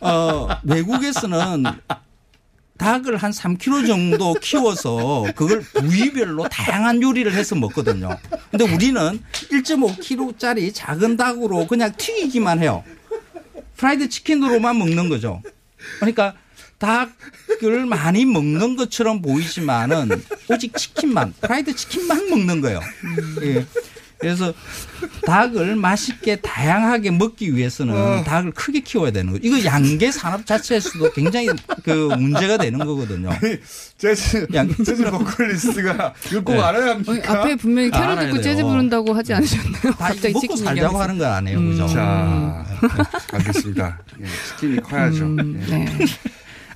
S10: 어, 외국에서는 닭을 한 3kg 정도 키워서 그걸 부위별로 다양한 요리를 해서 먹거든요. 근데 우리는 1.5kg짜리 작은 닭으로 그냥 튀기기만 해요. 프라이드 치킨으로만 먹는 거죠. 그러니까 닭을 많이 먹는 것처럼 보이지만은 오직 치킨만, 프라이드 치킨만 먹는 거예요. 예. 그래서 닭을 맛있게 다양하게 먹기 위해서는 닭을 크게 키워야 되는 거죠. 이거 양계 산업 자체에서도 굉장히 그 문제가 되는 거거든요.
S5: 재즈,
S10: 양-
S5: 재즈 보컬리스트가 이거 꼭
S10: 네.
S5: 알아야
S4: 어,
S5: 합니까?
S4: 앞에 분명히
S10: 아,
S4: 캐롤
S10: 알아야
S4: 듣고 재즈. 부른다고 하지 않으셨나요?
S10: 다 이거
S4: 갑자기
S10: 먹고 살자고
S4: 얘기하면서.
S10: 하는 건 아니에요. 그죠?
S5: 자, 알겠습니다. 예, 치킨이 커야죠.
S4: 음,
S5: 예.
S4: 네.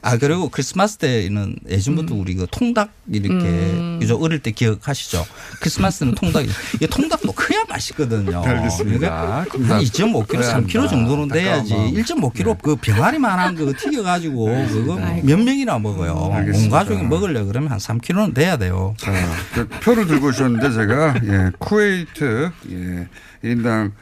S10: 아, 그리고 크리스마스 때는 예전부터 우리 그 통닭 이렇게
S4: 음.
S10: 그죠? 어릴 때 기억하시죠? 크리스마스는 통닭이. 이게 통닭도 커야 맛있거든요.
S5: 알겠습니다.
S10: 그러니까
S5: 통닭
S10: 한 2.5kg,
S5: 커야
S10: 3kg
S5: 합니다.
S10: 정도는 돼야지.
S5: 안타까운 마음.
S10: 1.5kg 그 병아리만한 거 튀겨가지고 그거 몇 명이나 먹어요. 온
S5: 알겠습니다.
S10: 가족이 먹으려 그러면 한 3kg는 돼야 돼요.
S5: 자, 그 표를 들고 오셨는데 제가 예, 쿠웨이트 예, 1인당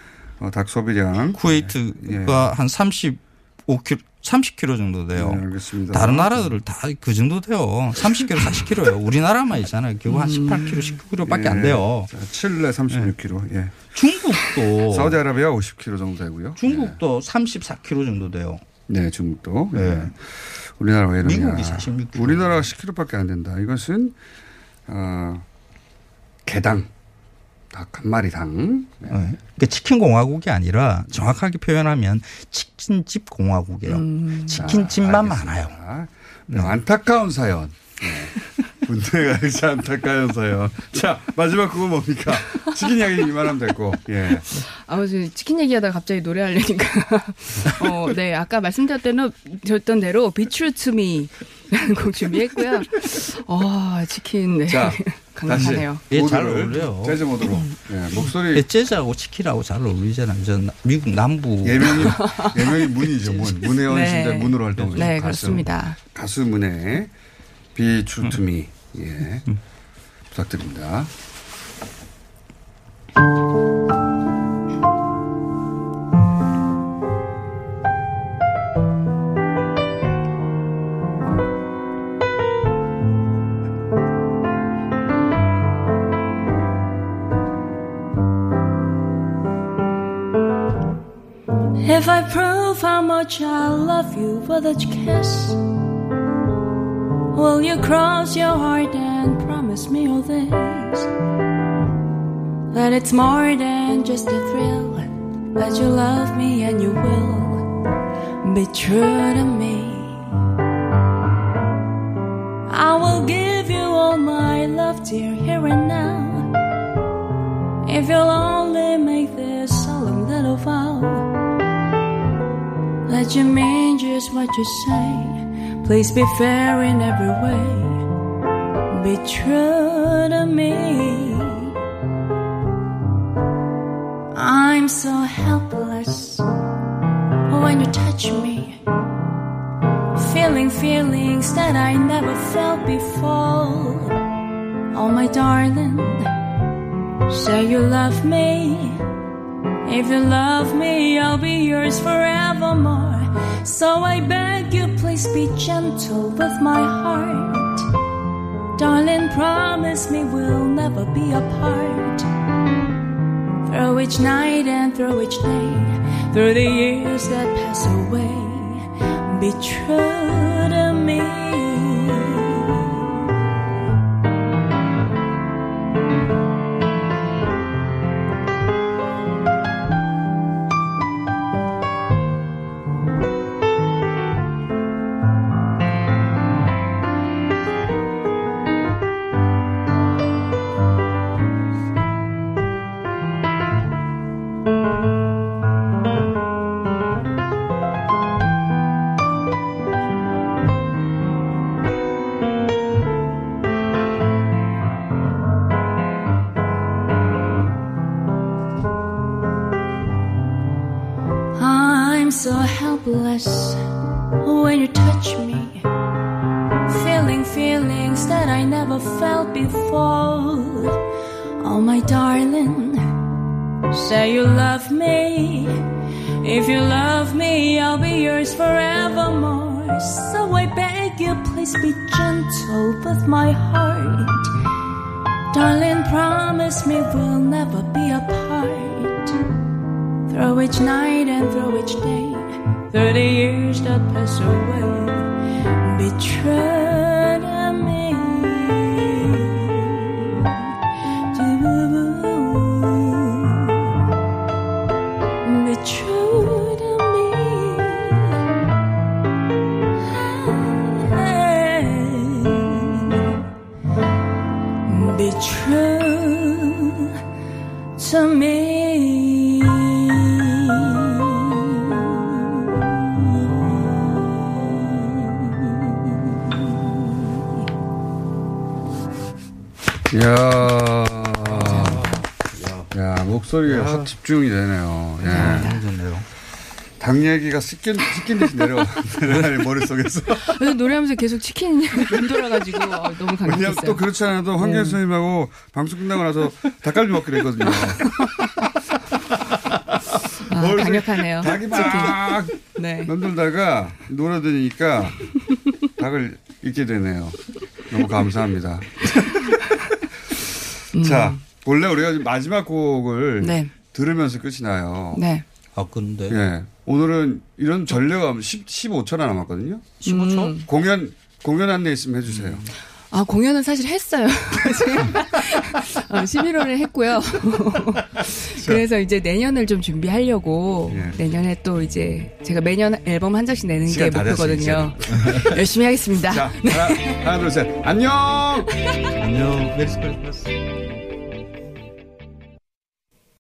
S5: 어, 닭 소비량
S10: 쿠웨이트가 한 35kg, 30kg 정도 돼요.
S5: 네, 알겠습니다.
S10: 다른 나라들을 다 그 정도 돼요. 30kg, 40kg예요. 우리나라만 있잖아요. 겨우 한 18kg, 19kg밖에 안 돼요.
S5: 자, 칠레 36kg. 예.
S10: 중국도
S5: 사우디아라비아 50kg 정도 되고요.
S10: 중국도 34kg 정도 돼요.
S5: 네, 중국도.
S10: 네.
S5: 예. 우리나라 왜 이러냐.
S10: 미국이 46kg.
S5: 우리나라가 10kg밖에 안 된다. 이것은 어, 개당 닭 한 마리당 네.
S10: 네. 그러니까 치킨 공화국이 아니라 정확하게 표현하면 치킨집 공화국이에요.
S4: 음.
S10: 치킨집만
S5: 자,
S10: 많아요.
S5: 네, 안타까운 사연. 네. 문제가 이렇게 안타까운 사연. 자, 마지막 그거 뭡니까? 치킨 이야기 이만하면 되고. 예.
S4: 아무튼 치킨 얘기하다가 갑자기 노래 하려니까. 어, 네. 아까 말씀드렸던 드렸던 대로 Be True to Me 라는 곡 준비했고요. 어, 치킨. 네.
S5: 자,
S4: 강력하네요.
S10: 예, 잘 어울려요.
S5: 재즈 모드로. 예, 목소리
S10: 재즈하고 치킨하고 잘 어울리잖아요. 저 나- 미국 남부
S5: 예명이 예명이 문이죠 문 문혜원 씨인데 문으로 활동을
S4: 네,
S5: 가수.
S4: 그렇습니다.
S5: 가수 문혜 to Me 예 부탁드립니다.
S8: If I prove how much I love you with a kiss, will you cross your heart and promise me all this? That it's more than just a thrill, that you love me and you will be true to me. I will give you all my love, dear, here and now. If you'll only make this solemn little vow that you mean just what you say, Please be fair in every way. Be true to me. I'm so helpless when you touch me. Feeling feelings that I never felt before. Oh, my darling, say you love me. If you love me, I'll be yours forevermore. So I beg you, please be gentle with my heart. Darling, promise me we'll never be apart. Through each night and through each day, through the years that pass away, be true to me. True to me.
S5: 이야. 야, 목소리에 확 집중이 되네요. 예.
S10: 너무 좋네요.
S5: 당 얘기가 씻긴, 씻긴 듯이 내려와. 내려가는 머릿속에서.
S4: 노래하면서 계속 치킨 맴돌아가지고 어, 너무 감격했어요.
S5: 또 그렇지 않아도 황교안
S4: 네.
S5: 선생님하고 방송 끝나고 나서 닭갈비 먹기로 했거든요.
S4: 아, 강력하네요.
S5: 닭이 막
S4: 네.
S5: 맴돌다가 노래 들으니까 닭을 잊게 되네요. 너무 감사합니다. 자, 원래 우리가 마지막 곡을
S4: 네.
S5: 들으면서 끝이 나요.
S4: 네.
S10: 아, 근데.
S5: 예. 오늘은 이런 전례가 10, 15초나 남았거든요.
S10: 15초?
S4: 음.
S5: 공연, 공연 안내 있으면 해주세요.
S4: 아, 공연은 사실 했어요. 어, 11월에 했고요. 그래서 이제 내년을 좀 준비하려고
S5: 예.
S4: 내년에 또 이제 제가 매년 앨범 한 장씩 내는 게 목표거든요. 열심히 하겠습니다.
S5: 자, 하나, 하나, 둘, 셋. 안녕!
S10: 안녕. 메리 크리스마스.